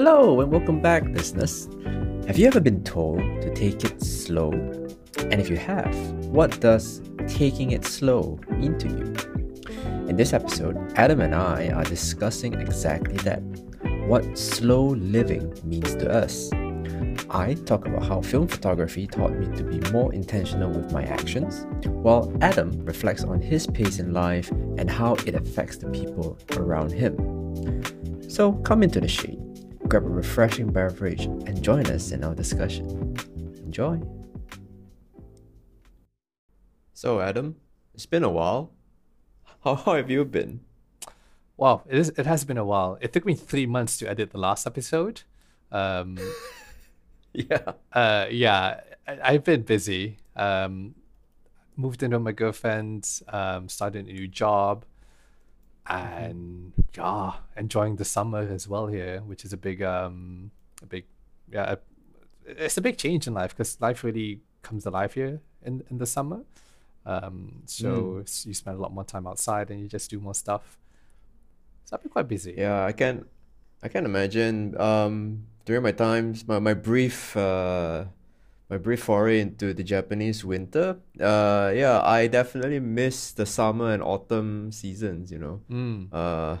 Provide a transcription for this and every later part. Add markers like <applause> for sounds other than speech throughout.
Hello and welcome back, listeners. Have you ever been told to take it slow? And if you have, what does taking it slow mean to you? In this episode, Adam and I are discussing exactly that what slow living means to us. I talk about how film photography taught me to be more intentional with my actions, while Adam reflects on his pace in life and how it affects the people around him. So come into the shade, grab a refreshing beverage, and join us in our discussion. Enjoy! So, Adam, it's been a while. How, how have you been? Wow, it is. It has been a while. It took me three months to edit the last episode. Um, <laughs> Yeah. uh, yeah, I, I've been busy. Um, moved in with my girlfriend. Um, started a new job, and yeah, enjoying the summer as well here, which is a big, um, a big, yeah, it's a big change in life because life really comes alive here in in the summer. Um, so s- you spend a lot more time outside and you just do more stuff. So I've been quite busy. Yeah, I can't, I can't imagine um during my times my, my brief uh my brief foray into the Japanese winter. Uh yeah, I definitely miss the summer and autumn seasons, you know. Mm, Uh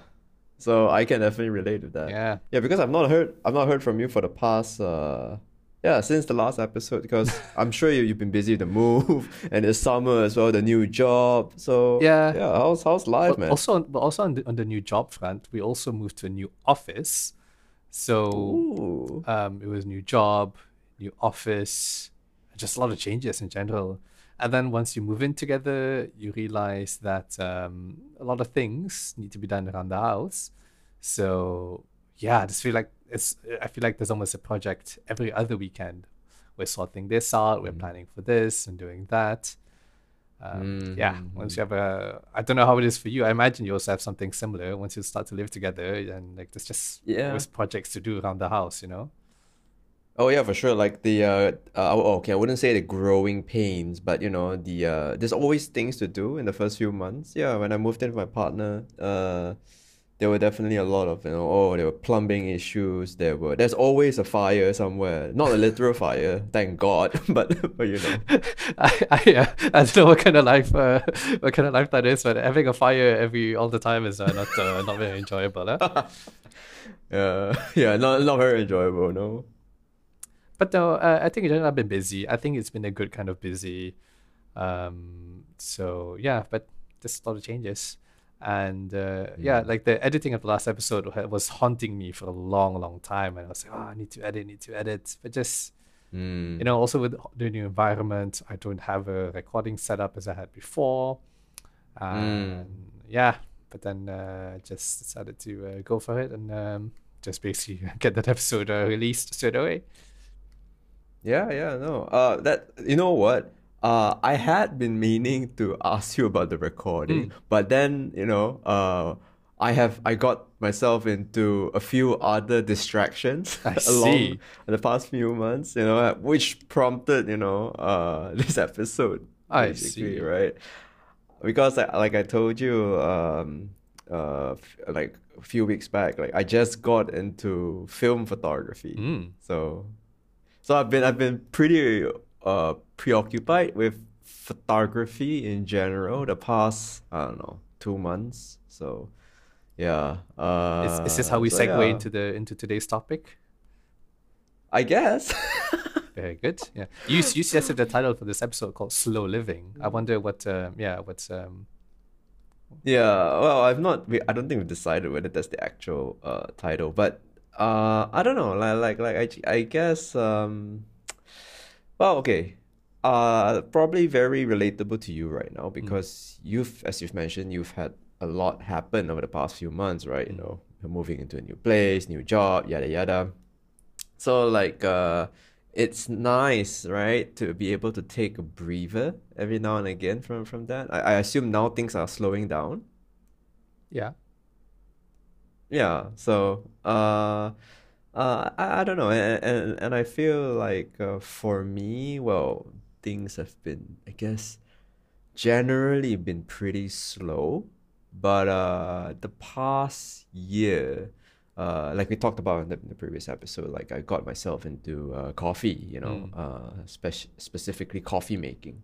so I can definitely relate to that. yeah. Yeah, because I've not heard I've not heard from you for the past uh yeah, since the last episode because <laughs> I'm sure you, you've been busy with the move <laughs> and the summer as well, the new job. So Yeah. yeah, how's how's life, But man? also, but also on the, on the new job front, we also moved to a new office. So Ooh. um, it was new job, new office, just a lot of changes in general. And then once you move in together, you realize that um, a lot of things need to be done around the house. So yeah, I just feel like it's. I feel like there's almost a project every other weekend. We're sorting this out. We're planning for this and doing that. Um, yeah, once you have a, I don't know how it is for you. I imagine you also have something similar once you start to live together, and like there's just Yeah. always projects to do around the house, you know. Oh yeah, for sure. Like the uh, uh oh, okay, I wouldn't say the growing pains, but you know, the uh there's always things to do in the first few months. Yeah, when I moved in with my partner, uh there were definitely a lot of, you know, oh, there were plumbing issues, there were there's always a fire somewhere. Not a literal <laughs> fire, thank God, <laughs> but but you know. <laughs> I I, uh, I don't know what kind of life uh, what kind of life that is, but having a fire every all the time is uh, not uh, not very enjoyable. Huh? Yeah, yeah, not not very enjoyable, no. But no, uh, I think in general I've been busy. I think it's been a good kind of busy. Um, so yeah, but just a lot of changes. And uh, yeah, like the editing of the last episode was haunting me for a long, long time. And I was like, oh, I need to edit, need to edit. But just, Mm. you know, also with the new environment, I don't have a recording setup as I had before. And yeah, but then uh, just decided to uh, go for it and um, just basically <laughs> get that episode uh, released straight away. Yeah, yeah, no. Uh, that you know what? Uh, I had been meaning to ask you about the recording, but then you know, uh, I have I got myself into a few other distractions I <laughs> along see. the past few months. You know, which prompted you know, uh, <laughs> this episode I see. right? Because like, like I told you, um, uh, f- like a few weeks back, like I just got into film photography. Mm. So, so I've been I've been pretty uh preoccupied with photography in general the past I don't know two months. So, yeah. Uh, Is, is this how we so segue yeah, into the into today's topic? I guess. <laughs> Very good. Yeah, you you suggested the title for this episode called "Slow Living." I wonder what um yeah what's um Yeah, well, I've not. We, I don't think we've decided whether that's the actual uh title, but uh, I don't know. Like, like, like I, I guess. Um, <tsk> well, okay. Uh, probably very relatable to you right now because you've, as you've mentioned, you've had a lot happen over the past few months, right? You know, you're moving into a new place, new job, yada yada. So like uh it's nice, right, to be able to take a breather every now and again from from that. I, I assume now things are slowing down. yeah Yeah, so uh uh I, I don't know and, and and I feel like uh, for me, well, things have been, I guess, generally been pretty slow, but uh the past year uh, like we talked about in the, in the previous episode, like I got myself into uh, coffee, you know, Mm. uh, spec- specifically coffee making.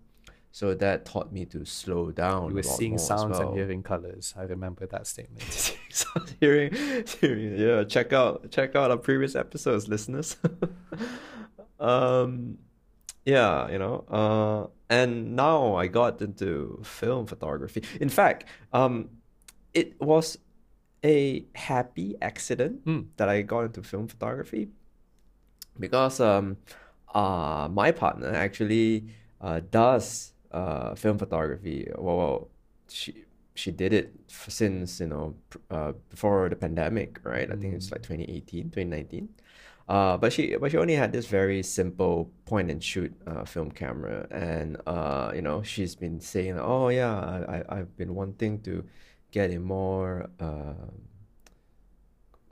So that taught me to slow down. You were seeing sounds well. and hearing colors. I remember that statement. <laughs> Hearing, hearing, yeah. Check out, check out our previous episodes, listeners. <laughs> um, yeah, you know, uh, and now I got into film photography. In fact, um, it was a happy accident Hmm. that I got into film photography because um, uh, my partner actually uh, does uh, film photography. Well, she she did it since you know uh, before the pandemic, right? I think it's like 2018, 2019. Uh, but she but she only had this very simple point and shoot uh, film camera, and uh, you know she's been saying, oh yeah, I, I've been wanting to get a more uh,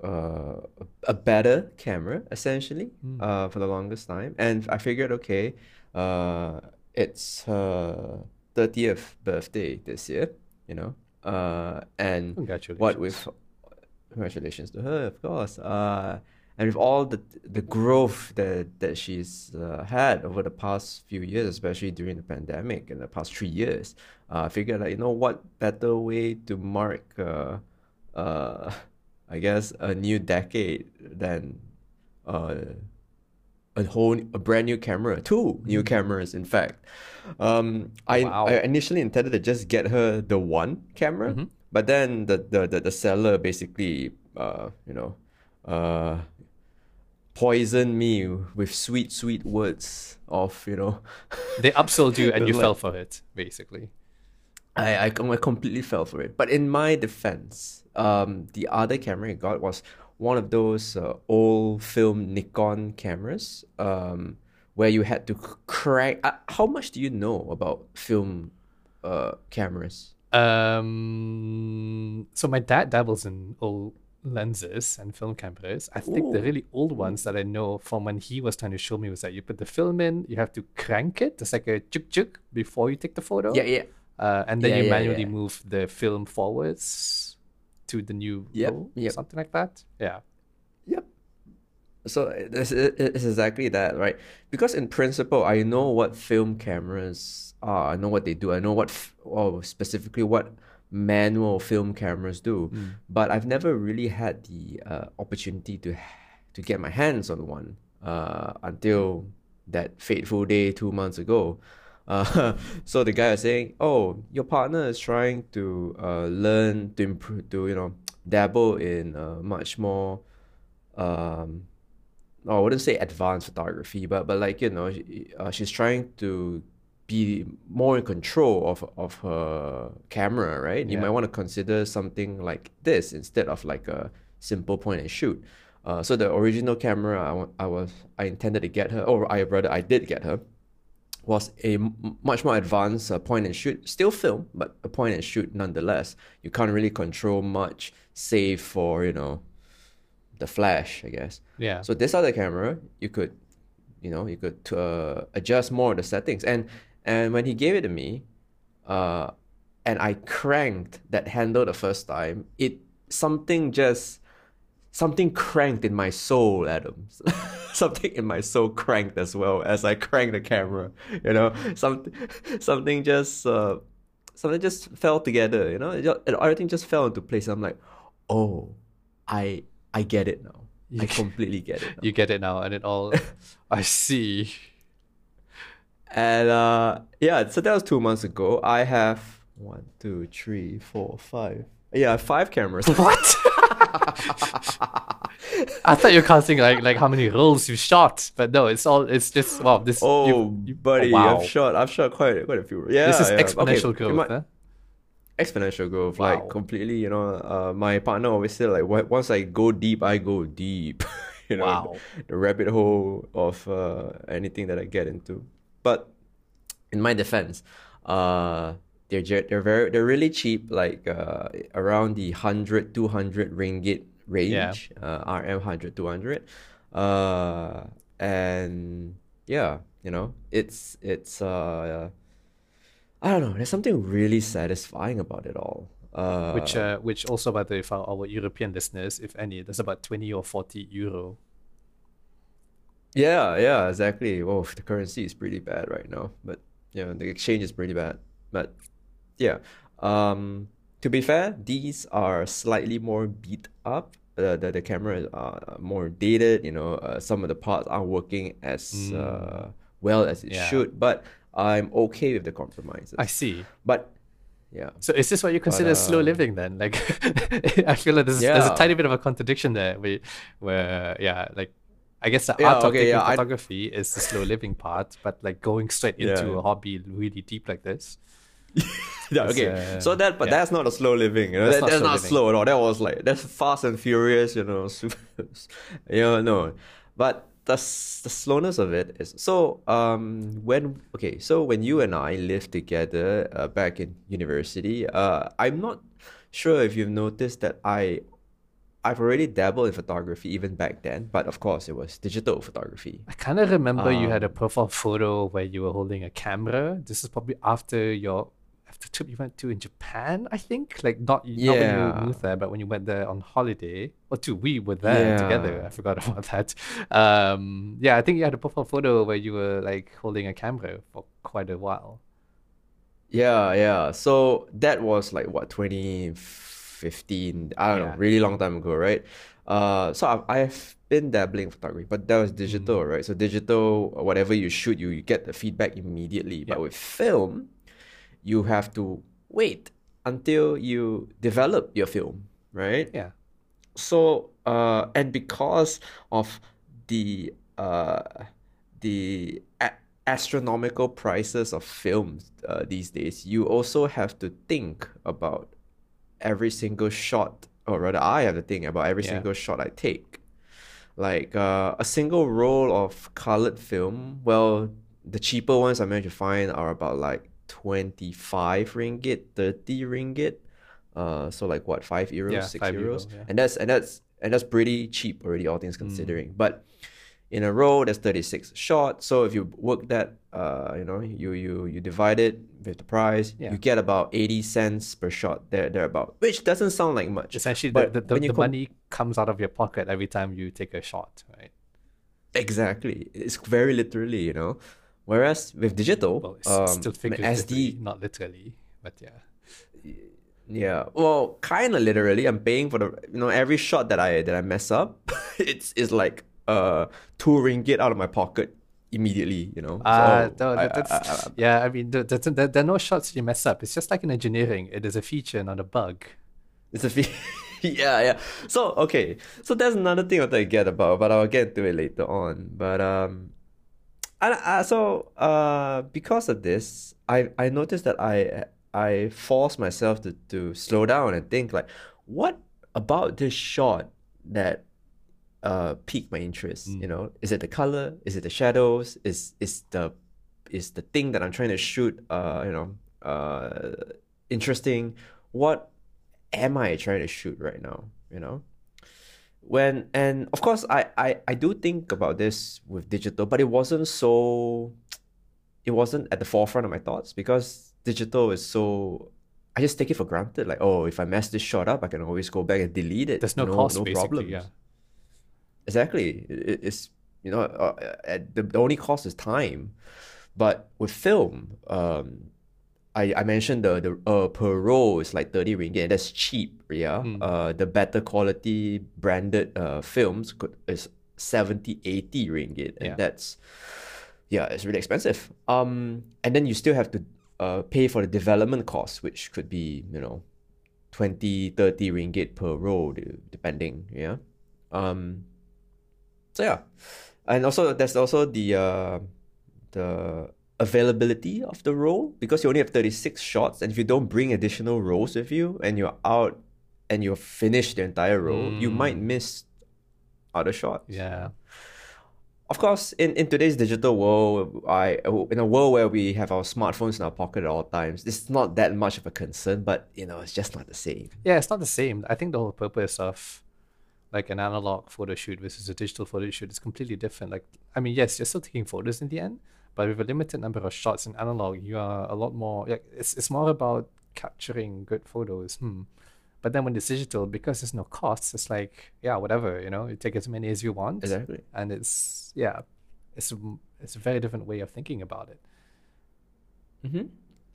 uh, a better camera essentially Mm. uh, for the longest time, and I figured okay, uh, it's her thirtieth birthday this year, you know, uh, and Congratulations. what with congratulations to her, of course. Uh, and with all the the growth that that she's uh, had over the past few years, especially during the pandemic in the past three years, uh, I figured like you know what better way to mark, uh, uh, I guess a new decade than uh, a whole a brand new camera, two new cameras in fact. Um, I Wow. I initially intended to just get her the one camera, Mhm. but then the the the, the seller basically uh you know uh poisoned me with sweet sweet words of you know They upsold you <laughs> and you Like- fell for it, basically. I, I I completely fell for it. But in my defense, um, the other camera I got was one of those uh, old film Nikon cameras, um, where you had to crank. Uh, how much do you know about film uh, cameras? Um, so my dad dabbles in old lenses and film cameras. I think the really old ones that I know from when he was trying to show me was that you put the film in, you have to crank it. It's like a chuk chuk before you take the photo. Yeah, yeah. Uh, and then Yeah, you yeah, manually yeah. move the film forwards to the new Yep, roll, yep. something like that. Yeah. Yep. So it's, it's exactly that, right? Because in principle, I know what film cameras are. I know what they do. I know what, f- or specifically what manual film cameras do. But I've never really had the uh, opportunity to to get my hands on one uh, until that fateful day two months ago. Uh, <laughs> so the guy was saying, "Oh, your partner is trying to uh, learn to improve, to you know, dabble in uh, much more um no, I wouldn't say advanced photography, but but like you know, she- uh, she's trying to be more in control of of her camera, right? You might want to consider something like this instead of like a simple point and shoot. Uh, so the original camera I, I was I intended to get her, or I rather I did get her, was a m- much more advanced uh, point and shoot, still film, but a point and shoot nonetheless. You can't really control much, save for you know the flash, I guess. Yeah. So this other camera, you could, you know, you could uh, adjust more of the settings. And and when he gave it to me, uh, and I cranked that handle the first time, it something just something cranked in my soul, Adam. <laughs> something in my soul cranked as well as I cranked the camera. You know, something something just uh, something just fell together. You know, it just, everything just fell into place. I'm like, oh, I I get it now. I You- completely get it. <laughs> Now. You get it now, and it all. <laughs> I see. And uh, yeah, so that was two months ago. I have one, two, three, four, five. Yeah, five cameras. What? I thought you were counting like like how many rolls you shot, but no, it's all it's just wow. This Oh, you- you- buddy, wow. I've shot. I've shot quite quite a few. Yeah, this is yeah. Exponential it growth. might- huh? exponential growth Wow. like completely you know uh my partner always said like once i go deep i go deep <laughs> you know Wow. the, the rabbit hole of uh anything that i get into but in my defense uh they're they're very they're really cheap like uh around the 100 200 ringgit range uh rm 100 200 uh and yeah you know it's it's uh I don't know. There's something really satisfying about it all. Uh, which uh, which also by the way for our European listeners, if any, there's about twenty or forty euro. yeah, yeah, exactly. Well, <laughs> the currency is pretty bad right now, but yeah, the exchange is pretty bad. But yeah, um, to be fair, these are slightly more beat up. Uh, the the camera are more dated. You know, uh, some of the parts aren't working as uh, well as it Yeah. should. But I'm okay with the compromises. I see. But yeah, So is this what you consider slow uh, living then? Like, <laughs> I feel like there's, there's a tiny bit of a contradiction there. Where, where yeah, like, I guess the Yeah, art of okay, taking yeah, I- photography is the slow living part, but like going straight into Yeah. a hobby really deep like this. <laughs> yeah, okay. uh, so that, but yeah. that's not a slow living. You know, That's That- not that's slow not slow at all. That was like that's fast and furious. You know, <laughs> super, you know, no. But the the slowness of it is so. Um, when okay, so when you and I lived together uh, back in university, uh, I'm not sure if you've noticed that I. I've already dabbled in photography even back then, but of course it was digital photography. I kind of remember you had a Um, profile photo where you were holding a camera. This is probably after your after trip you went to in Japan, I think. Like not not when you Yeah. moved there, but when you went there on holiday. Or two, we were there together. I forgot <laughs> about that. Um, yeah, I think you had a profile photo where you were like holding a camera for quite a while. Yeah, yeah. So that was like what 2015. I don't know, really long time ago, right? Uh, so I've, I've been dabbling in photography, but that was digital, Mm. right? So digital, whatever you shoot, you, you get the feedback immediately. But with film, you have to wait until you develop your film, right? Yeah. So, uh, and because of the uh, the a- astronomical prices of films uh, these days, you also have to think about every single shot, or rather, I have to think about every Yeah. single shot I take. Like uh, a single roll of colored film, well, the cheaper ones I managed to find are about like 25 ringgit, 30 ringgit. Uh, so like what, five euros, Yeah, six five euro, euros, yeah. Mm. and that's and that's and that's pretty cheap already, all things considering. But in a row, there's 36 shots. So if you work that, uh, you know, you you you divide it with the price, Yeah. you get about 80 cents per shot there thereabout, which doesn't sound like much. Essentially, But the, the, the, the money comes out of your pocket every time you take a shot, right? Exactly. It's very literally, you know. Whereas with digital, Well, it's um, still figuratively, SD, not literally, but yeah. yeah, well, kind of literally. I'm paying for the, you know, every shot that I that I mess up, <laughs> it's it's like uh two ringgit out of my pocket immediately, you know. Uh, So no, I- that- that's, I- I- yeah, I mean, there, there, are no shots you mess up. It's just like in engineering, it is a feature, not a bug. It's a feature. <laughs> yeah, yeah. So okay, so that's another thing I to get about, but I'll get to it later on. But um, I, I so uh because of this, I I noticed that I I forced myself to to slow down and think like, what about this shot that uh piqued my interest? You know, is it the color? Is it the shadows? Is is the is the thing that I'm trying to shoot uh you know uh interesting? What am I trying to shoot right now? You know? When and of course I, I, I do think about this with digital, but it wasn't so <tsk> it wasn't at the forefront of my thoughts because digital is so I just take it for granted. Like, oh, if I mess this shot up, I can always go back and delete it. There's no, no cost, no problems. Yeah. Exactly. It, it's you know uh, uh, the, the only cost is time, but with film, um, I, I mentioned the the uh, per roll is like 30 ringgit and that's cheap yeah Mm. uh the better quality branded uh films could is 70 80 ringgit and Yeah. that's yeah it's really expensive um and then you still have to uh pay for the development costs which could be you know 20 30 ringgit per roll depending yeah um so yeah and also there's also the uh the availability of the roll because you only have 36 shots and if you don't bring additional rolls with you and you're out and you've finished the entire roll you might Mm. miss other shots Yeah. of course in, in today's digital world i in a world where we have our smartphones in our pocket at all times it's not that much of a concern but you know it's just not the same Yeah, it's not the same. I think the whole purpose of like an analog photo shoot versus a digital photo shoot is completely different. Like, I mean, yes, you're still taking photos in the end, but with a limited number of shots in analog, you are a lot more. Like, it's it's more about capturing good photos. Hmm. But then when it's digital, because there's no costs, it's like yeah, whatever you know, you take as many as you want, Exactly. and it's yeah, it's it's a very different way of thinking about it. Mm-hmm.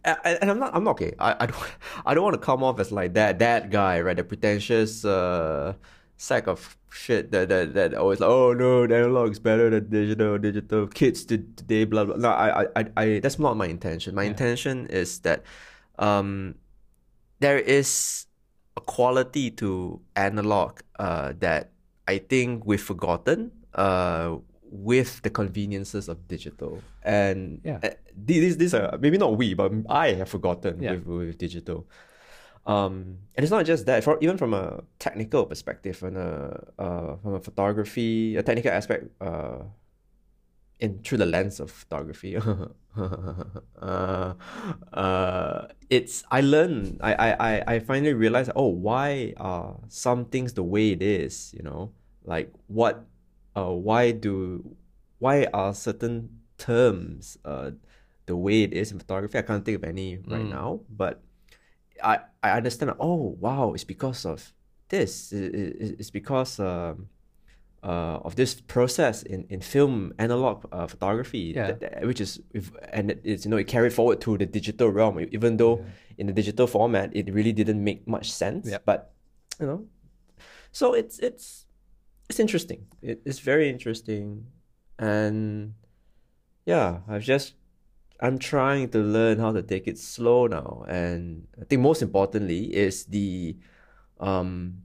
And I'm not. I'm not okay. I, I don't. <laughs> I don't want to come off as like that. That guy, right? The pretentious uh, sack of shit. That that that always like, oh no, the analog is better than digital. Digital kids to- today. Blah blah. No, I I I. I that's not my intention. My Yeah. intention is that, um, there is a quality to analog. Uh, that I think we've forgotten. Uh, with the conveniences of digital and Yeah. uh, these these are maybe not we but I have forgotten Yeah. with, with digital um and it's not just that for even from a technical perspective and a uh from a photography a technical aspect uh in through the lens of photography. <laughs> Uh, uh it's I learned I, I I I finally realized oh why are some things the way it is you know? Like what uh why do why are certain terms uh the way it is in photography? I can't think of any right Mm. now but I I understand oh wow it's because of this. It, it, it's because um uh, of this process in, in film analog uh, photography Yeah. that- that- which is if, and it's you know it carried forward to the digital realm even though in the digital format it really didn't make much sense but you know so it's it's it's interesting. It, it's very interesting. And yeah I've just I'm trying to learn how to take it slow now and I think most importantly is the um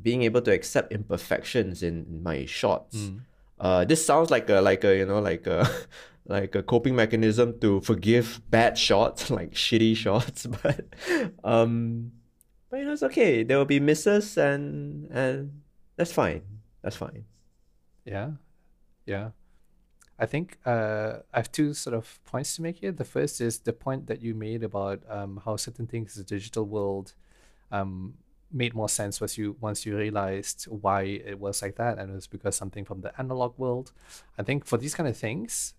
being able to accept imperfections in my shots. Mm. uh this sounds like a like a you know like a <laughs> like a coping mechanism to forgive bad shots <laughs> like shitty shots <laughs> but um but you know it's okay. There will be misses and and that's fine. That's fine. Yeah, yeah. I think uh, I have two sort of points to make here. The first is the point that you made about um, how certain things in the digital world um, made more sense once you once you realized why it was like that, and it was because something from the analog world. I think for these kind of things,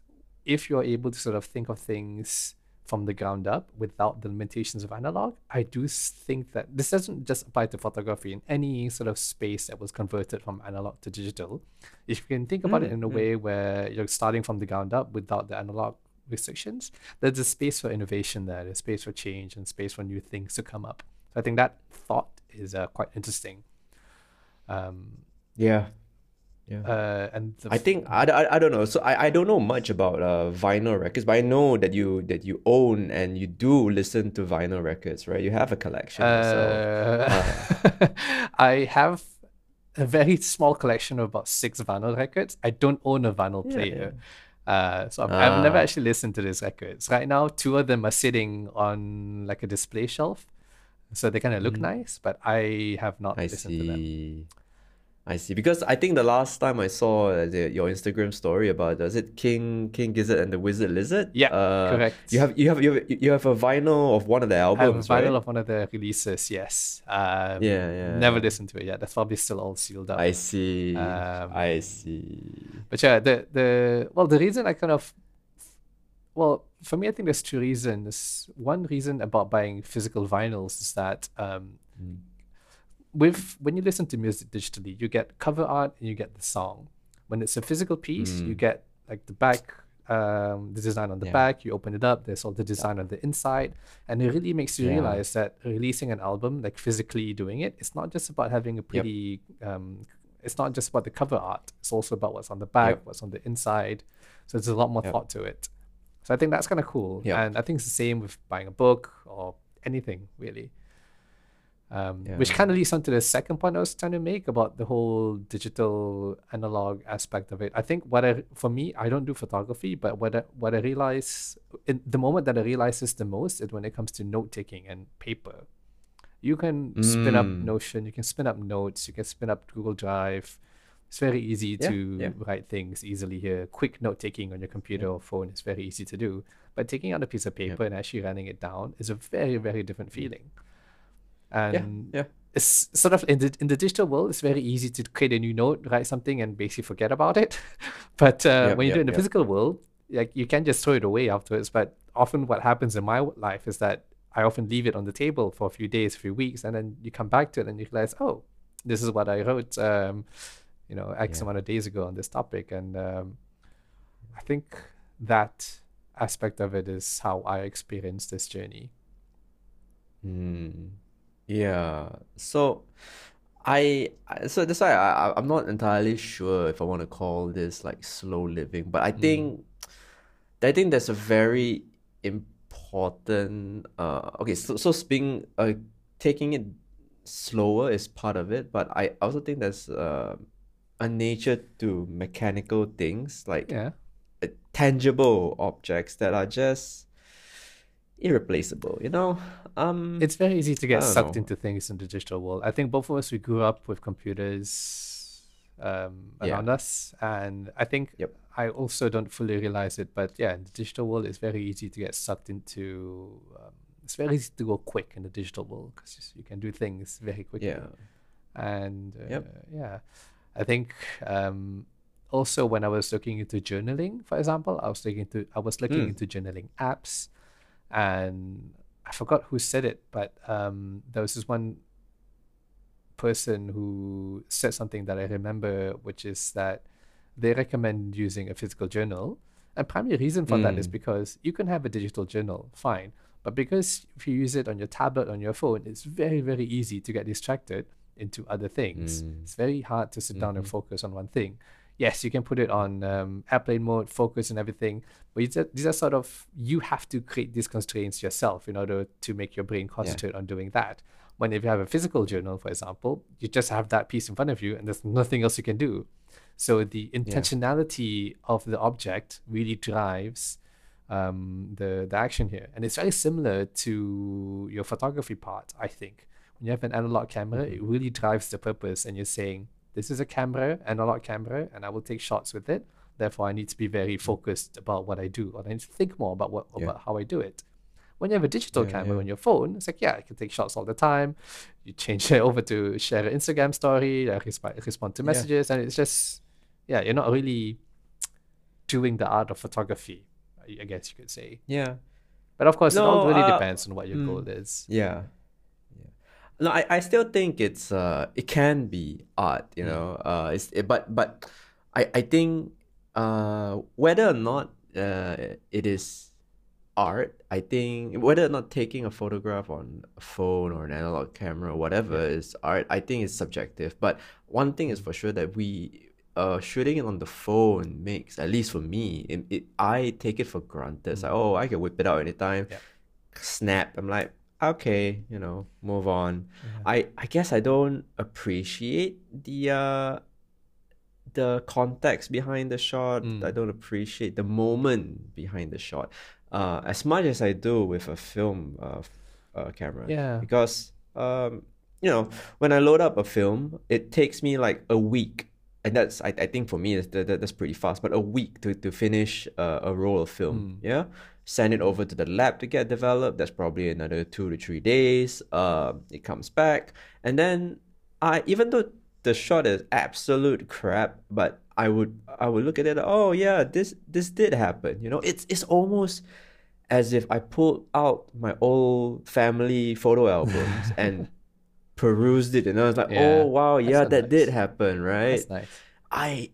if you're able to sort of think of things from the ground up without the limitations of analog, I do think that this doesn't just apply to photography in any sort of space that was converted from analog to digital. If you can think about it Mm, in a mm. way where you're starting from the ground up without the analog restrictions, there's a space for innovation there, there's space for change and space for new things to come up. So I think that thought is uh, quite interesting. Um, yeah yeah uh, and the I think I, I, I don't know. So I, I don't know much about uh, vinyl records, but I know that you that you own and you do listen to vinyl records, right? You have a collection. so Uh, <laughs> I have a very small collection of about six vinyl records. I don't own a vinyl Yeah, player. Uh, so I've, I've never Ah. actually listened to these records. Right now, two of them are sitting on like a display shelf. So they kind of look Mhm. nice, but I have not I listened to them. I see. Because I think the last time I saw uh, the, your Instagram story about was it King King Gizzard and the Wizard Lizard? Yeah, uh, correct. You have you have you have you have a vinyl of one of the I have a vinyl right? of one of the releases, yes. Um, Yeah, yeah. Never listened to it yet. That's probably still all sealed up. I see. Um, I see. But yeah, the the well, the reason I kind of well, for me, I think there's two reasons. One reason about buying physical vinyls is that um, Mm. With when you listen to music digitally, you get cover art and you get the song. When it's a physical piece, you Mm. get like the back, um, the design on the Yeah. back. You open it up. There's all the design on the inside, and it really makes you Yeah. realize that releasing an album, like physically doing it, it's not just about having a pretty. Um, it's not just about the cover art. It's also about what's on the back, Yep. what's on the inside. So there's a lot more Yep. thought to it. So I think that's kind of cool. Yep. And I think it's the same with buying a book or anything really. Um, Which kind of leads on to the second point I was trying to make about the whole digital analog aspect of it. I think what I, for me, I don't do photography, but what I, what I realize, in the moment that I realize this the most is when it comes to note taking and paper. You can spin up Mm. Notion, you can spin up notes, you can spin up Google Drive. It's very easy Yeah, to yeah. write things easily here. Quick note taking on your computer or phone is very easy to do. But taking out a piece of paper and actually writing it down is a very, very different feeling. Yeah, And yeah. it's sort of in the in the digital world, it's very easy to create a new note, write something, and basically forget about it. <laughs> but uh, Yep, when you do it in the yep. physical world, like you can just throw it away afterwards. But often, what happens in my life is that I often leave it on the table for a few days, a few weeks, and then you come back to it and you realize, oh, this is what I wrote, um, you know, X Yeah. amount of days ago on this topic. And um, I think that aspect of it is how I experienced this journey. Mm, yeah. So I I- so that's why I I- I'm not entirely sure if I want to call this like slow living, but I think I think there's a very important uh okay so so being uh taking it slower is part of it, but I also think there's uh, a nature to mechanical things like Yeah. uh, tangible objects that are just irreplaceable, you know? Um It's very easy to get sucked know. into things in the digital world. I think both of us we grew up with computers um, Yeah. around us, and I think Yep. I also don't fully realize it. But yeah, in the digital world, it's very easy to get sucked into. Um, it's very easy to go quick in the digital world because you can do things very quickly. yeah. And uh, Yep. yeah, I think um, also when I was looking into journaling, for example, I was looking into I was looking Mm. into journaling apps, and I forgot who said it, but um, there was this one person who said something that I remember, which is that they recommend using a physical journal. And primary reason for that is Mm. because you can have a digital journal, fine. But because if you use it on your tablet, on your phone, it's very, very easy to get distracted into other things. Mm. It's very hard to sit down and Mhm. focus on one thing. Yes, you can put it on um, airplane mode, focus and everything, but a- these are sort of, you have to create these constraints yourself in order to make your brain concentrate on doing that. When if you have a physical journal, for example, you just have that piece in front of you and there's nothing else you can do. So the intentionality of the object really drives um, the the action here, and it's very similar to your photography part. I think when you have an analog camera, it really drives the purpose, and you're saying, "This is a camera, analog camera, and I will take shots with it. Therefore, I need to be very focused about what I do, or I need to think more about what Yeah. about how I do it." When you have a digital Yeah, camera yeah. on your phone, it's like, yeah, I can take shots all the time. You change it <laughs> over to share an Instagram story, uh, resp- respond to messages, and it's just, yeah, you're not really doing the art of photography, I I guess you could say. Yeah. But of course, it all really uh, depends on what your mm. goal is. Yeah. No, I, I still think it's uh it can be art, you Mm. know. Uh it's it, but but I I think uh whether or not uh it is art, I think whether or not taking a photograph on a phone or an analog camera or whatever is art, I think it's subjective. But one thing is for sure that we uh shooting it on the phone makes at least for me it, it I take it for granted. It's like, oh I can whip it out anytime. Yeah. Snap. I'm like, okay, you know, move on. I I guess I don't appreciate the uh the context behind the shot. Mm. I don't appreciate the moment behind the shot. Uh, as much as I do with a film uh, uh camera. Yeah. Because um, you know, when I load up a film, it takes me like a week. And that's I, I think for me that, that that's pretty fast, but a week to, to finish uh, a roll of film. Mm. Yeah. Send it over to the lab to get developed. That's probably another two to three days. Um, it comes back. And then I even though the shot is absolute crap, but I would I would look at it. Oh yeah, this this did happen. You know, it's it's almost as if I pulled out my old family photo albums <laughs> and perused it, and I was like, Yeah, oh wow, yeah, that did happen, right? That's nice. I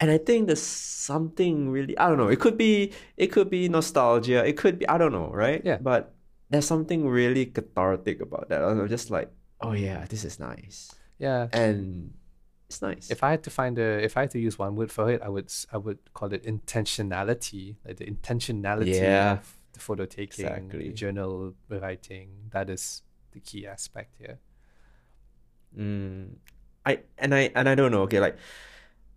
and I think there's something really I don't know. It could be it could be nostalgia. It could be I don't know, right? Yeah. But there's something really cathartic about that. I'm just like, oh yeah, this is nice, Yeah. and it's nice. If I had to find a, if I had to use one word for it, I would, I would call it intentionality, like the intentionality Yeah, of the photo taking, the exactly. journal writing. That is the key aspect here. Mm, I and I and I don't know. Okay, like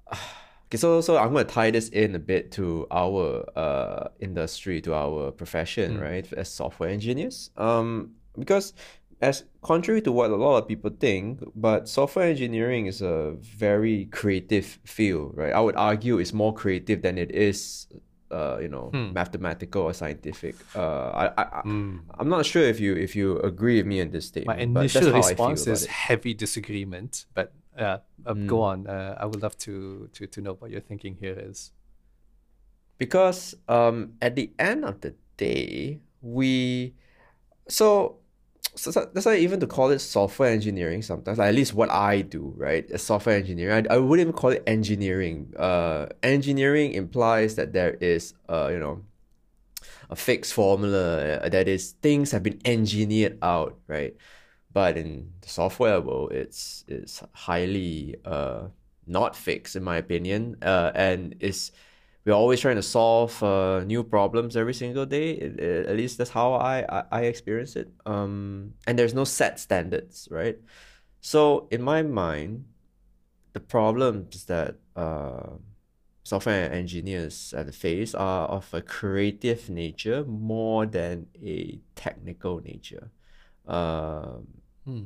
<sighs> okay, so so I'm gonna tie this in a bit to our uh industry, to our profession, Mm. right? As software engineers. Um, because as contrary to what a lot of people think, but software engineering is a very creative field, right? I would argue it's more creative than it is, uh, you know, Hmm. mathematical or scientific. Uh, I I. I Mm. I'm not sure if you if you agree with me in this statement, but that's initial response is it. heavy disagreement, but uh, uh, go Mm. on. Uh, I would love to, to to know what your thinking here is. Because um, at the end of the day, we so so that's why even to call it software engineering sometimes like at least what i do right? As software engineering. I, I wouldn't even call it engineering. Uh engineering implies that there is uh you know a fixed formula uh, that is things have been engineered out right? But in the software world it's it's highly uh not fixed in my opinion. Uh and it's we're always trying to solve uh, new problems every single day. It, it, at least that's how I, I, I experience it. Um, and there's no set standards, right? So in my mind, the problems that uh, software engineers at the face are of a creative nature more than a technical nature. Um, Hmm.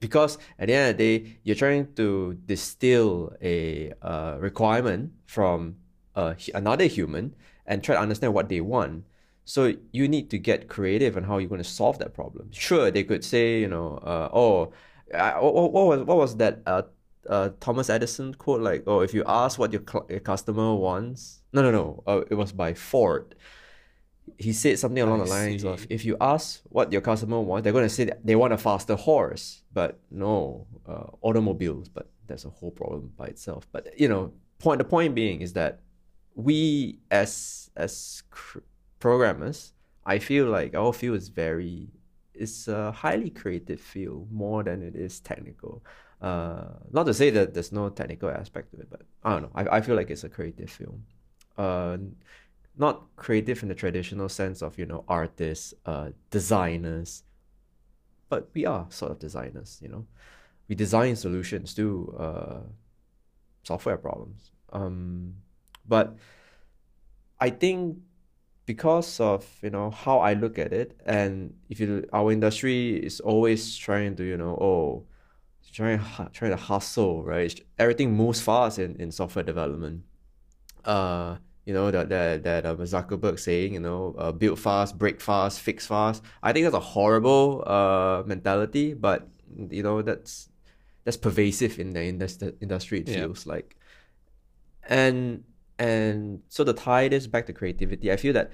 because at the end of the day, you're trying to distill a uh, requirement from uh, another human and try to understand what they want. So you need to get creative on how you're going to solve that problem. Sure, they could say, you know, uh, oh, I, what, what was what was that uh, uh, Thomas Edison quote like, oh, if you ask what your, cl- your customer wants, no, no, no, uh, it was by Ford. He said something along I the lines see. of, if you ask what your customer wants, they're going to say that they want a faster horse, but no, uh, automobiles. But that's a whole problem by itself. But you know, point the point being is that we as as programmers, I feel like our field is very it's a highly creative field more than it is technical. Uh, not to say that there's no technical aspect to it, but I don't know. I, I feel like it's a creative field. Uh, not creative in the traditional sense of you know artists, uh, designers, but we are sort of designers. You know, we design solutions to uh, software problems. Um, but I think because of you know how I look at it, and if you our industry is always trying to you know oh trying trying to hustle right? Everything moves fast in, in software development. Uh you know that that that uh, Zuckerberg saying you know uh, build fast break fast fix fast. I think that's a horrible uh mentality but you know that's that's pervasive in the industry industry it Yeah. feels like. And and so to tie this back to creativity, I feel that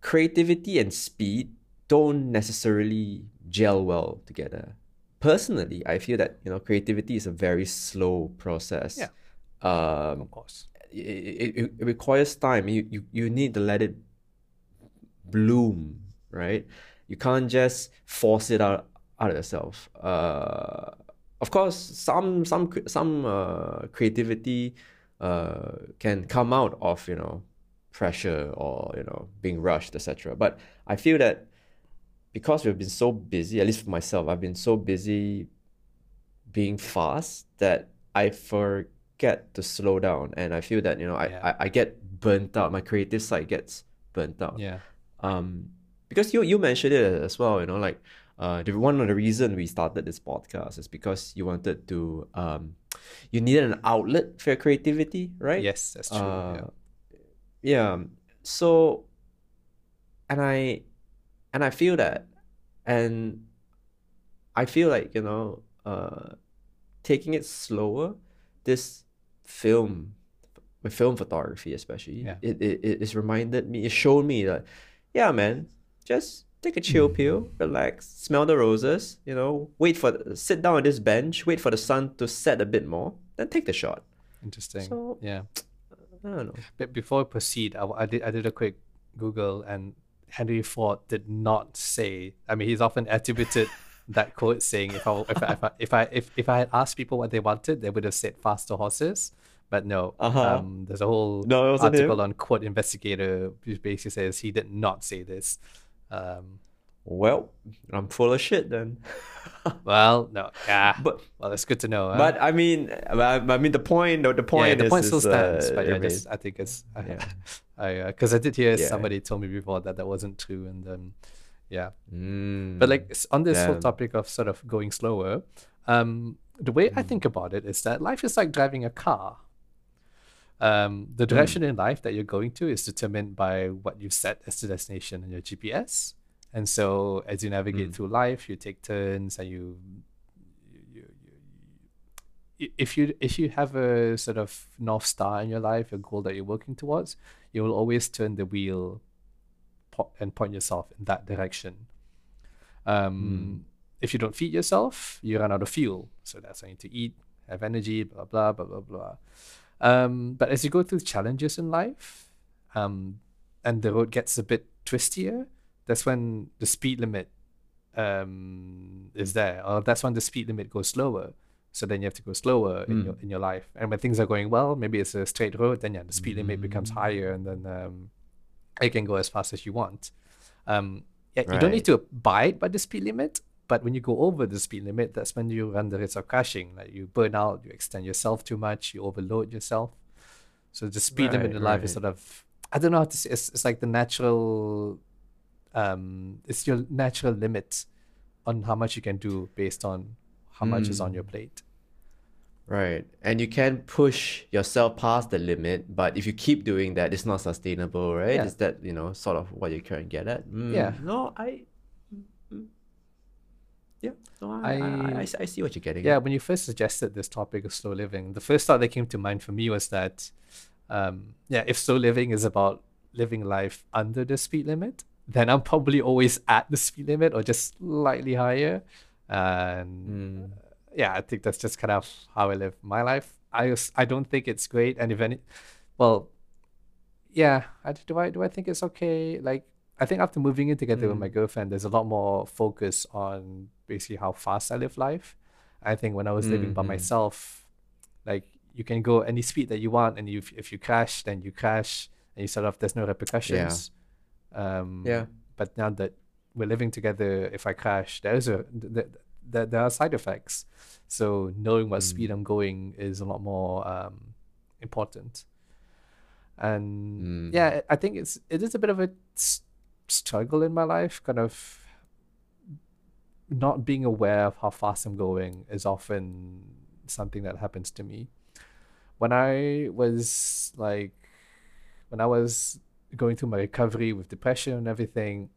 creativity and speed don't necessarily gel well together. Personally, I feel that you know creativity is a very slow process. Yeah. Um, Of course. it, it, it requires time. You, you you need to let it bloom, right? You can't just force it out out of yourself. Uh, of course, some some some uh, creativity uh, can come out of you know pressure or you know being rushed, etc. But I feel that because we've been so busy, at least for myself, I've been so busy being fast that I forget to slow down, and I feel that you know I, Yeah. I, I get burnt out. My creative side gets burnt out. Yeah. Um, because you you mentioned it as well. You know, like uh, the one of the reason we started this podcast is because you wanted to um, you needed an outlet for your creativity, right? Yes, that's true. yeah. Uh, yeah. So, and I, and I feel that, and I feel like you know, uh, taking it slower. This film, with film photography especially, Yeah. it, it it it's reminded me. It showed me that, yeah, man, just take a chill pill, relax, smell the roses. You know, wait for the, sit down on this bench, wait for the sun to set a bit more, then take the shot. Interesting. So- yeah. I don't know. But before I proceed, I, I did I did a quick Google and Henry Ford did not say. I mean, he's often attributed <laughs> that quote saying, "If I if I if I if I, if, if I had asked people what they wanted, they would have said faster horses." But no, Uh-huh. um, there's a whole No, wasn't him. article on Quote Investigator who basically says he did not say this. Um, Well, I'm full of shit then. <laughs> well, no, yeah, But well, it's good to know. huh? but I mean, I, I mean the point. The yeah, point the is, point still is, stands. uh, but yeah, I just, I think it's yeah. <laughs> I because I did hear Yeah. somebody told me before that that wasn't true, and um, yeah. mm, But like on this whole topic of sort of going slower, um, the way I think about it is that life is like driving a car. Um, the direction in life that you're going to is determined by what you set as the destination in your GPS. And so as you navigate Mm. through life, you take turns and you, you, you, you, if you if you have a sort of north star in your life, a goal that you're working towards, you will always turn the wheel po- and point yourself in that direction. Um, If you don't feed yourself, you run out of fuel. So that's why you need to eat, have energy, blah blah blah blah blah. Um, but as you go through challenges in life, um, and the road gets a bit twistier, that's when the speed limit um, is there, or that's when the speed limit goes slower. So then you have to go slower in Mm. your in your life. And when things are going well, maybe it's a straight road, then yeah, the speed limit becomes Mm. higher, and then um, it can go as fast as you want. Um, yeah, you don't need to abide by the speed limit, but when you go over the speed limit, that's when you run the risk of crashing. Like you burn out, you extend yourself too much, you overload yourself. So the speed limit Right, in life is sort of I don't know how to say it's, it's like the natural um it's your natural limit on how much you can do based on how much is on your Mm. plate. Right. And you can push yourself past the limit, but if you keep doing that, it's not sustainable, right? Yeah. Is that, you know, sort of what you're trying to get at? Yeah. Mm, No, I. mm, mm. Yeah. No, I, I, I, I- see what you're getting Yeah, at. when you first suggested this topic of slow living, the first thought that came to mind for me was that, um, yeah, if slow living is about living life under the speed limit, then I'm probably always at the speed limit or just slightly higher. And Mm. yeah, I think that's just kind of how I live my life. I I don't think it's great, and if any, well, yeah, I, do I do I think it's okay? Like I think after moving in together with my Mm. girlfriend, there's a lot more focus on basically how fast I live life. I think when I was living by Mm, mm. myself, like you can go any speed that you want, and you if you crash, then you crash, and you sort of there's no repercussions. Um, Yeah. But now that we're living together, if I crash, there's a th- th- th- there are side effects. So knowing what Mm. speed I'm going is a lot more um, important. And Mm. yeah, I think it's it is a bit of a s- struggle in my life, kind of not being aware of how fast I'm going is often something that happens to me. When I was like, when I was going through my recovery with depression and everything,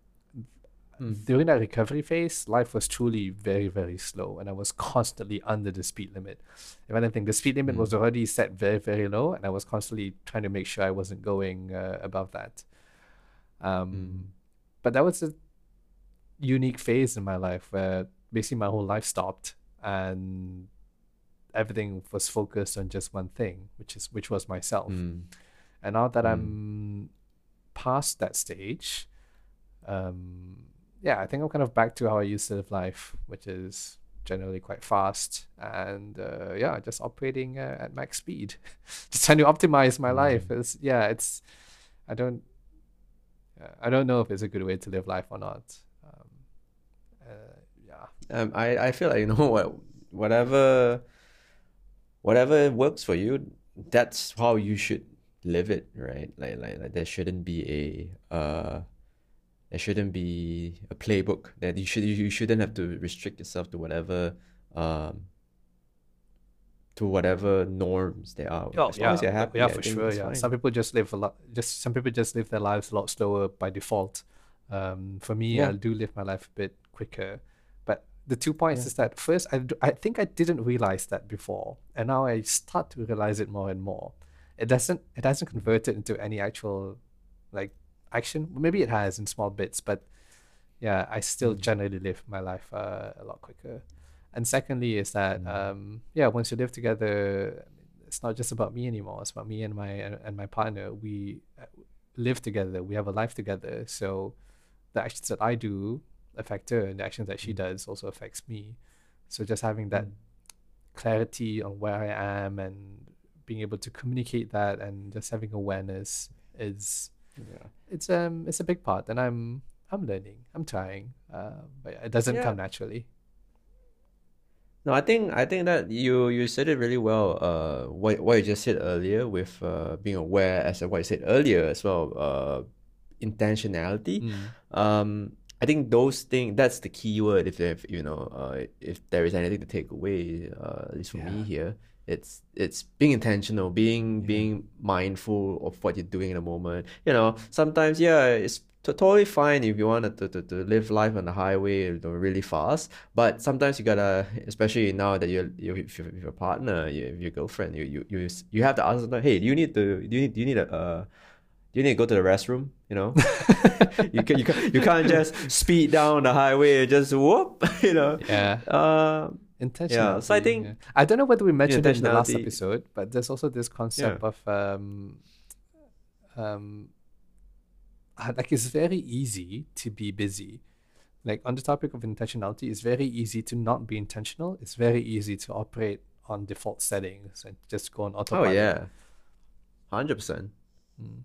Mm. during that recovery phase, life was truly very, very slow, and I was constantly under the speed limit. If anything, the speed limit was Mm. already set very, very low, and I was constantly trying to make sure I wasn't going uh, above that. Um, Mm. But that was a unique phase in my life where basically my whole life stopped, and everything was focused on just one thing, which is which was myself. Mm. And now that Mm. I'm past that stage, um, yeah, I think I'm kind of back to how I used to live life, which is generally quite fast and uh, yeah, just operating uh, at max speed, <laughs> just trying to optimize my life. Mm. It's yeah, it's I don't uh, I don't know if it's a good way to live life or not. Um, I, I feel like you know <laughs> what whatever whatever works for you, that's how you should live it, right? Like like, like there shouldn't be a uh there shouldn't be a playbook that you should you shouldn't have to restrict yourself to whatever um to whatever norms there are. Oh As as yeah, you're happy, yeah I for sure. Yeah, fine. some people just live a lot. Just some people just live their lives a lot slower by default. Um, for me, Yeah. I do live my life a bit quicker. The two points Yeah. is that first, I, I think I didn't realize that before, and now I start to realize it more and more. It doesn't it hasn't converted into any actual like action. Maybe it has in small bits, but yeah, I still Mm. generally live my life uh, a lot quicker. And secondly, is that Mm. um, yeah, once you live together, it's not just about me anymore. It's about me and my and, and my partner. We uh, live together. We have a life together. So the actions that I do affect her, and the actions that she Mm. does also affects me. So just having that Mm. clarity on where I am and being able to communicate that and just having awareness is Yeah. it's um it's a big part and I'm I'm learning. I'm trying. Uh, but it doesn't Yeah. come naturally. No, I think I think that you you said it really well. Uh, what what you just said earlier with uh being aware, as what you said earlier as well. Uh, intentionality. Mm. Um, I think those things that's the key word. If if you know, uh, if there is anything to take away, uh, at least for me here, it's it's being intentional, being Yeah. being mindful of what you're doing in the moment. You know, sometimes yeah, it's t- totally fine if you want to, to, to live life on the highway you really fast. But sometimes you gotta, especially now that you're you if you're with your partner, you, your girlfriend, you you you you have to ask them, hey, do you need to do you need do you need a uh, you need to go to the restroom. You know, <laughs> you can you can you can't just speed down the highway and just whoop. <laughs> You know. Yeah. Uh, Intentionality. so I think- yeah. I don't know whether we mentioned it in the last episode, but there's also this concept of um, um, uh, like it's very easy to be busy. Like on the topic of intentionality, it's very easy to not be intentional. It's very easy to operate on default settings and just go on autopilot. oh yeah, hundred percent. Mm.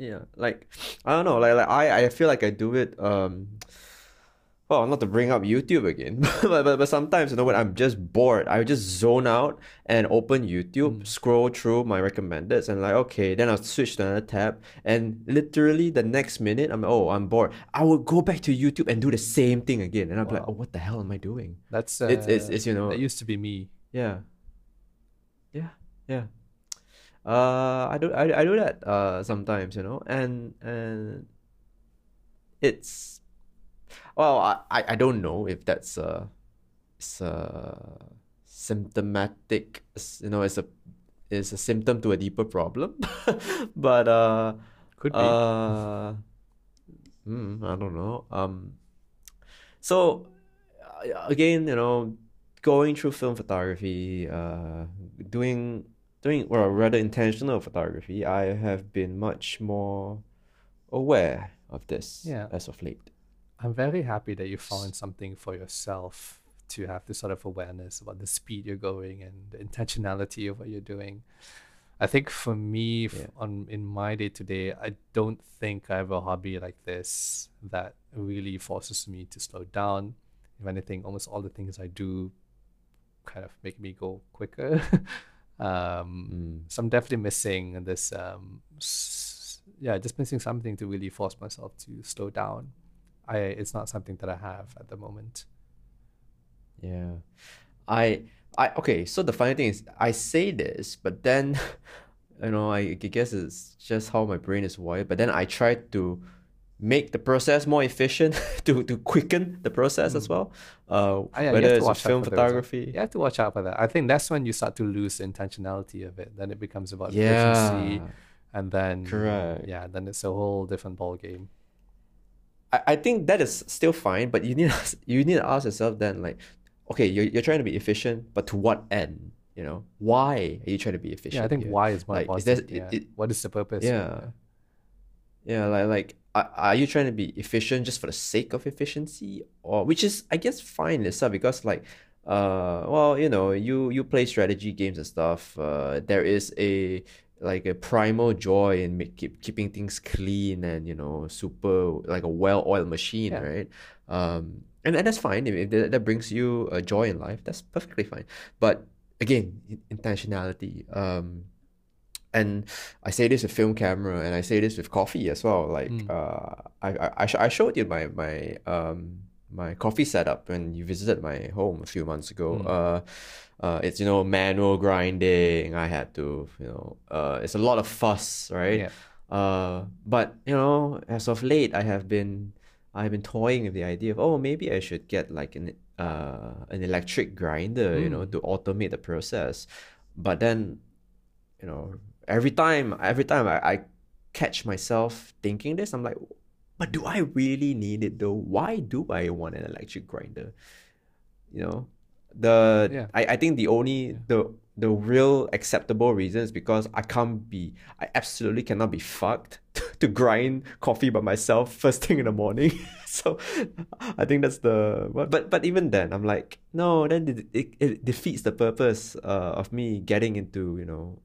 Yeah, like <sniffs> I don't know, like like I I feel like I do it. Um, <sniffs> well, not to bring up YouTube again, <laughs> but, but but sometimes you know when I'm just bored, I just zone out and open YouTube, scroll through my recommendeds, and like okay, then I'll switch to another tab, and literally the next minute I'm oh I'm bored. I will go back to YouTube and do the same thing again, and I'm like oh what the hell am I doing? That's uh, It's- it's- it's, you know- that used to be me. Yeah. Yeah, yeah. Uh, I do I, I do that uh sometimes, you know, and and it's well, I I don't know if that's uh it's a symptomatic, you know, it's a it's a symptom to a deeper problem, <laughs> but uh Could be. uh, mm, I don't know. Um, so uh, again, you know, going through film photography, uh, doing doing well, rather intentional photography, I have been much more aware of this Yeah. as of late. I'm very happy that you found something for yourself to have this sort of awareness about the speed you're going and the intentionality of what you're doing. I think for me, f- Yeah. on in my day to day, I don't think I have a hobby like this that really forces me to slow down. If anything, almost all the things I do kind of make me go quicker. <laughs> um, Mm. so I'm definitely missing this. Um, s- yeah, just missing something to really force myself to slow down. I it's not something that I have at the moment. Yeah. I I okay, so the funny thing is I say this, but then <laughs> you know, I, I guess it's just how my brain is wired, but then I try to make the process more efficient <laughs> to to quicken the process as well. Uh Ah, yeah, you whether have to it's film those, photography. You have to watch out for that. I think that's when you start to lose the intentionality of it. Then it becomes about efficiency, and then Correct. yeah, then it's a whole different ball game. I, I think that is still fine, but you need <laughs> to- you need to ask yourself then like, okay, you're you're trying to be efficient, but to what end? You know, why are you trying to be efficient? Yeah, I think here? why is more Like, is there- yeah. it- it- what is the purpose? Yeah. Yeah, like like are, are you trying to be efficient just for the sake of efficiency? Or which is I guess fine in itself because like uh well, you know, you you play strategy games and stuff. Uh there is a like a primal joy in make, keep, keeping things clean and you know super like a well-oiled machine, Yeah. right? Um and, and that's fine if, if that, that brings you a joy in life, that's perfectly fine. But again, intentionality. Um and I say this with film camera, and I say this with coffee as well. Like, Mm. uh, I I I, sh- I showed you my my um my coffee setup when you visited my home a few months ago. Mm. Uh, uh, it's you know manual grinding. I had to you know uh, it's a lot of fuss, right? Yeah. Uh, but you know, as of late, I have been I've been toying with the idea of oh maybe I should get like an uh an electric grinder, you know, Mm. to automate the process. But then, you know, every time every time I, I catch myself thinking this, I'm like, but do I really need it though? Why do I want an electric grinder? You know, the Yeah. I, I think the only the the real acceptable reason is because I can't be I absolutely cannot be fucked <laughs> to grind coffee by myself first thing in the morning. <laughs> so I think that's the but but, but even then I'm like no then it, it, it defeats the purpose uh, of me getting into you know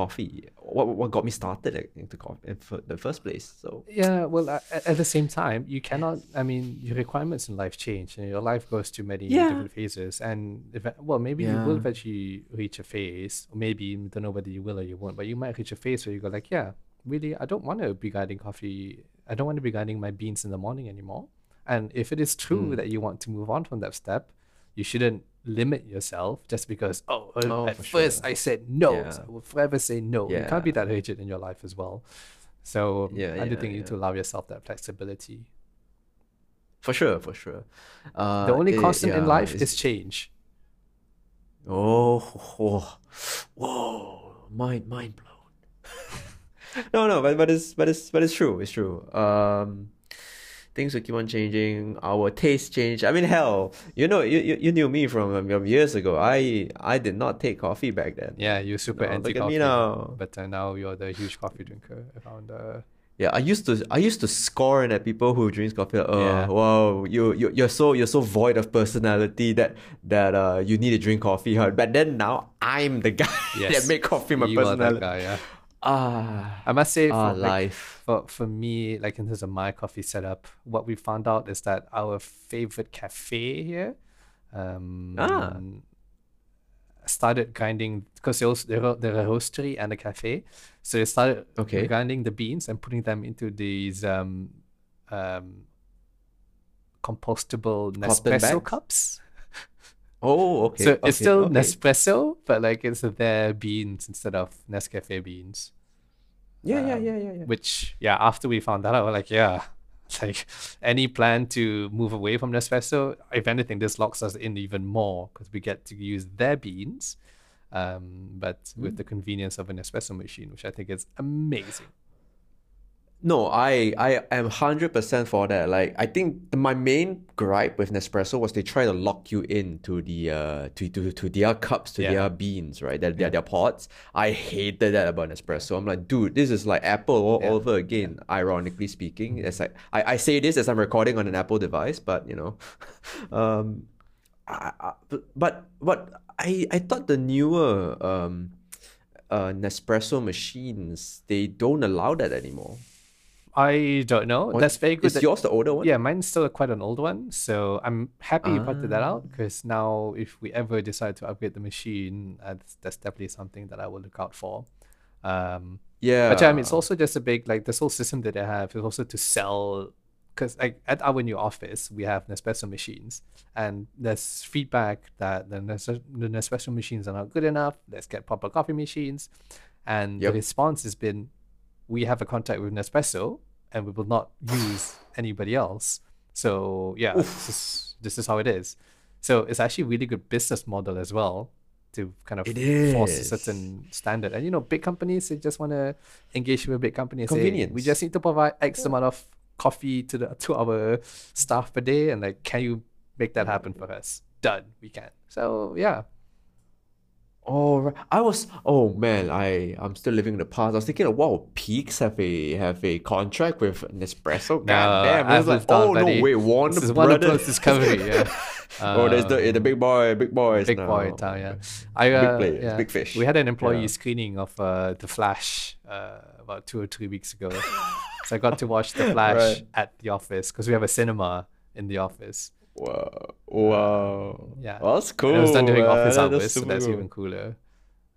coffee. What what got me started into coffee in the first place. So Yeah, well, a- at the same time, you cannot. I mean, your requirements in life change, and your life goes through many Yeah. different phases. And if, well, maybe you will Yeah. eventually reach a phase, or maybe you don't know whether you will or you won't. But you might reach a phase where you go like, yeah, really, I don't want to be guiding coffee. I don't want to be guiding my beans in the morning anymore. And if it is true Mm. that you want to move on from that step, you shouldn't limit yourself just because oh, uh, Oh, at first sure. I said no, Yeah. so I will forever say no. You can't be that rigid in your life as well. So Yeah, I do yeah, think you need to allow yourself that flexibility. for sure, for sure. Uh, the only constant in life is change. Oh, oh, whoa, mind mind blown. <laughs> no, no, but but it's but it's but it's true. It's true. Um, things will keep on changing. Our taste change. I mean, hell, you know, you you, you knew me from um, years ago. I I did not take coffee back then. Yeah, you're super No, anti look at coffee. me now. But uh, now you're the huge coffee drinker around. Uh, Yeah, I used to I used to scorn at people who drinks coffee. Like, oh, Yeah. wow, you you you're so you're so void of personality that that uh you need to drink coffee. Huh? But then now I'm the guy <laughs> Yes. that make coffee my you are that guy, yeah. Ah, I must say, ah, for, like, life. for for me, like in terms of my coffee setup, what we found out is that our favorite cafe here, um, Ah. started grinding because they're, also, they're, a- they're a roastery and a cafe, so they started Okay. grinding the beans and putting them into these um, um, compostable Nespresso cups. Oh, okay. so okay, it's still okay. Nespresso, but like it's their beans instead of Nescafe beans. Yeah, yeah, um, yeah, yeah, yeah. Which yeah, after we found that out, we're like, yeah, <laughs> like any plan to move away from Nespresso, if anything, this locks us in even more because we get to use their beans, um, but with the convenience of an espresso machine, which I think is amazing. No, I I am hundred percent for that. Like I think the, my main gripe with Nespresso was they try to lock you in to the uh to to, to their cups, to Yeah. their beans, right? Their, their their pots. I hated that about Nespresso. I'm like, dude, this is like Apple all Yeah. over again. Ironically speaking, it's like I, I say this as I'm recording on an Apple device, but you know, <laughs> um, I, I, but but I I thought the newer um uh Nespresso machines they don't allow that anymore. I don't know. What- That's very good. Is that- yours the older one? Yeah, mine's still quite an old one, so I'm happy you pointed that Ah. out because now if we ever decide to upgrade the machine, uh, that's, that's definitely something that I will look out for. Um, Yeah. but yeah, I mean, it's also just a big like this whole system that they have is also to sell. Because like at our new office, we have Nespresso machines, and there's feedback that the, Nes- the Nespresso machines are not good enough. Let's get proper coffee machines, and Yep. the response has been, we have a contract with Nespresso, and we will not <sighs> use anybody else. So yeah, this is this is how it is. So it's actually a really good business model as well to kind of force a certain standard. And you know, big companies they just want to engage with a big company and say, we just need to provide X amount of coffee to the to our staff per day, and like, can you make that happen for us? Done, we can. So yeah, Oh, right. I was. Oh man, I I'm still living in the past. I was thinking, wow, Peaks have a have a contract with Nespresso. God damn! I was like, oh no, wait, Warner this is Warner Brothers. Bros. Discovery. Yeah. <laughs> oh, there's the the big boy, big boys. big now. boy in town, yeah. I, Big uh, players, yeah. big fish. We had an employee Yeah. screening of uh, The Flash uh, about two or three weeks ago. <laughs> so I got to watch The Flash Right. at the office because we have a cinema in the office. Wow, wow. Yeah. Well, that's cool. And it was done during office man. hours, so that's cool. even cooler.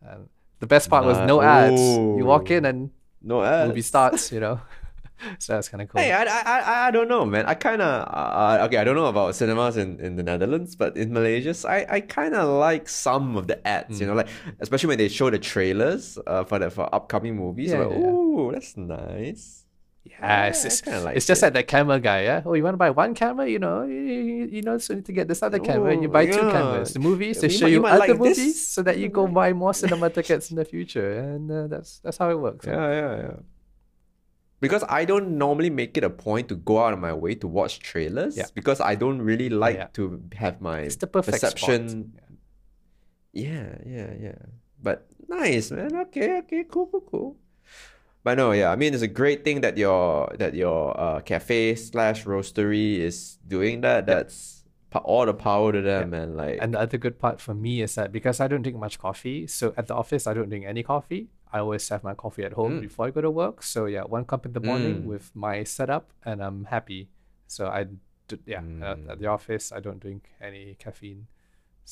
Um, the best part was no ads. You walk in and No ads. movie starts, you know. <laughs> so that's kind of cool. Hey, I, I, I, I don't know, man. I kind of, uh, okay, I don't know about cinemas in, in the Netherlands, but in Malaysia, I, I kind of like some of the ads, you know, Mm. like, especially when they show the trailers uh, for the for upcoming movies. I'm Yeah, like, yeah, yeah. ooh, that's nice. Yeah, it's, Yeah, it's, like it's just like that camera guy, yeah. Oh, you want to buy one camera? You know, you, you, know, so you need to get this other camera, and you Ooh, buy two cameras. The movies they show might- you might other like this. movies, so that you go buy more <laughs> cinema tickets in the future, and uh, that's that's how it works. Yeah, yeah, yeah. Because I don't normally make it a point to go out of my way to watch trailers Yeah. because I don't really like yeah. to have my It's the perfect perception. Yeah, yeah, yeah. But nice, man. Okay, okay, cool, cool, cool. But no, yeah, I mean it's a great thing that your that your uh cafe slash roastery is doing that. That's pa- all the power to them, man. Like And the other good part for me is that because I don't drink much coffee, so at the office I don't drink any coffee. I always have my coffee at home Mm. before I go to work. So yeah, one cup in the morning Mm. with my setup, and I'm happy. So I, d- yeah, at, Mm. at the office I don't drink any caffeine.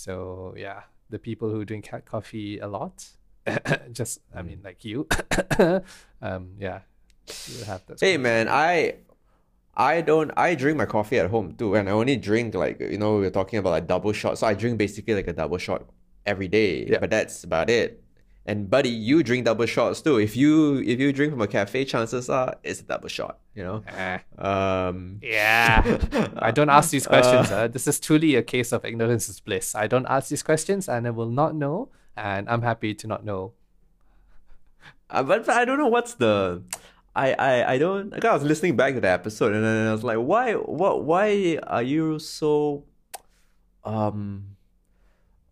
So yeah, the people who drink coffee a lot, <laughs> just I mean like you, <coughs> um, yeah, you have that. Hey man, I I don't I drink my coffee at home too, and I only drink like you know we are talking about like double shot. So I drink basically like a double shot every day, Yeah. but that's about it. And buddy, you drink double shots too. If you if you drink from a cafe, chances are it's a double shot. You know. Eh, Um. yeah. <laughs> I don't ask these questions. Uh, uh, this is truly a case of ignorance is bliss. I don't ask these questions and I will not know, and I'm happy to not know. Uh, but, I don't know what's the. I, I, I don't. I was listening back to the episode and then I was like, why what why are you so um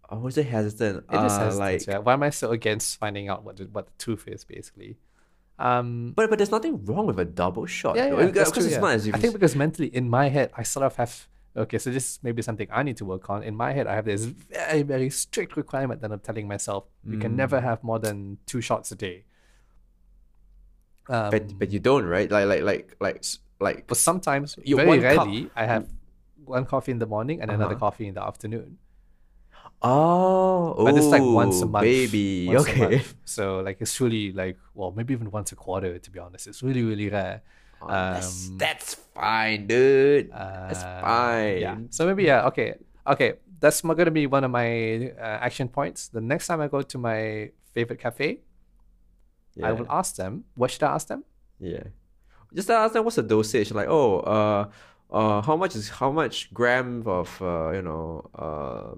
I was it hesitant? It is Uh, hesitant, like yeah. Why am I so against finding out what the, what the truth is, basically? Um, but but there's nothing wrong with a double shot. yeah, though. yeah, Because that's true, it's yeah. not as if I think because mentally in my head, I sort of have okay. So this may be something I need to work on. In my head, I have this very very strict requirement that I'm telling myself: you can never Mm. have more than two shots a day. Um, but but you don't, right? Like like like like like but sometimes, You- very one cup- rarely, I have one coffee in the morning and another Uh-huh. coffee in the afternoon. oh But it's like once a oh, month, baby. okay. month. So like it's really like well maybe even once a quarter to be honest. It's really really rare. Oh, that's, Um, that's fine, dude. that's Uh, fine. Yeah. So maybe yeah. Okay. Okay. That's gonna be one of my uh, action points. The next time I go to my favorite cafe, yeah. I will ask them. What should I ask them? Yeah. Just ask them what's the dosage. Like, oh, uh, uh, how much is how much gram of uh, you know, uh,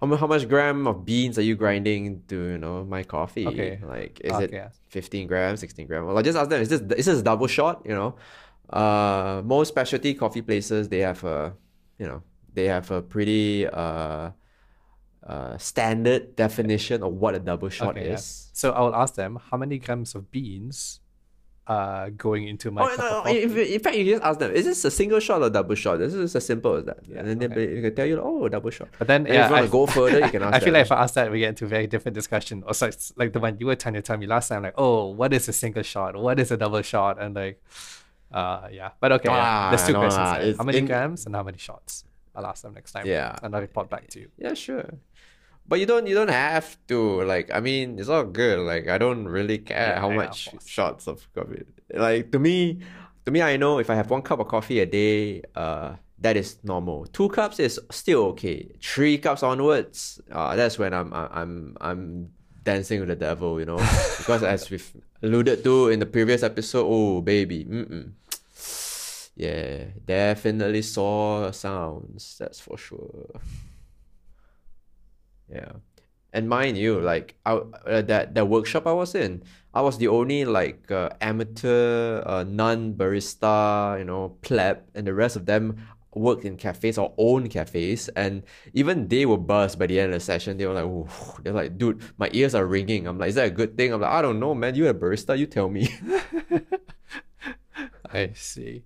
how much how much gram of beans are you grinding to you know my coffee? Okay. Like, is okay. it fifteen grams, sixteen grams? Well, I just ask them. Is this is this a double shot? You know, uh, most specialty coffee places they have a, you know, they have a pretty uh. Uh, standard definition of what a double shot Okay, yeah. is. So I will ask them how many grams of beans are going into my Oh, no, in, in fact, you just ask them, is this a single shot or double shot? This is as simple as that. Yeah, and then they- okay. they can tell you, oh, double shot. But then, And yeah, if you want I- to go further, you can <laughs> ask I feel them. like if I ask that, we get into a very different discussion. Also, it's like the one you were trying to tell me last time, like, oh, what is a single shot? What is a double shot? And like, uh, yeah. But okay, yeah. there's Ah, two no, questions. nah. How many in- grams and how many shots? I'll ask them next time. Yeah. and I'll report back to you. Yeah, sure. But you don't you don't have to like I mean it's all good. Like I don't really care Yeah, how know, of much shots of coffee. Like to me to me I know if I have one cup of coffee a day, uh that is normal. Two cups is still okay. Three cups onwards, uh that's when I'm I'm I'm, I'm dancing with the devil, you know. <laughs> because as we've alluded to in the previous episode, oh baby, mm-mm. Yeah, definitely saw sounds, that's for sure. Yeah. And mind you, like I, uh, that that workshop I was in, I was the only like uh, amateur, uh, non barista, you know, pleb, and the rest of them worked in cafes or own cafes, and even they were buzzed by the end of the session. They were like, Ooh, they're like, dude, my ears are ringing. I'm like, is that a good thing? I'm like, I don't know, man. You're a barista, you tell me. <laughs> I see.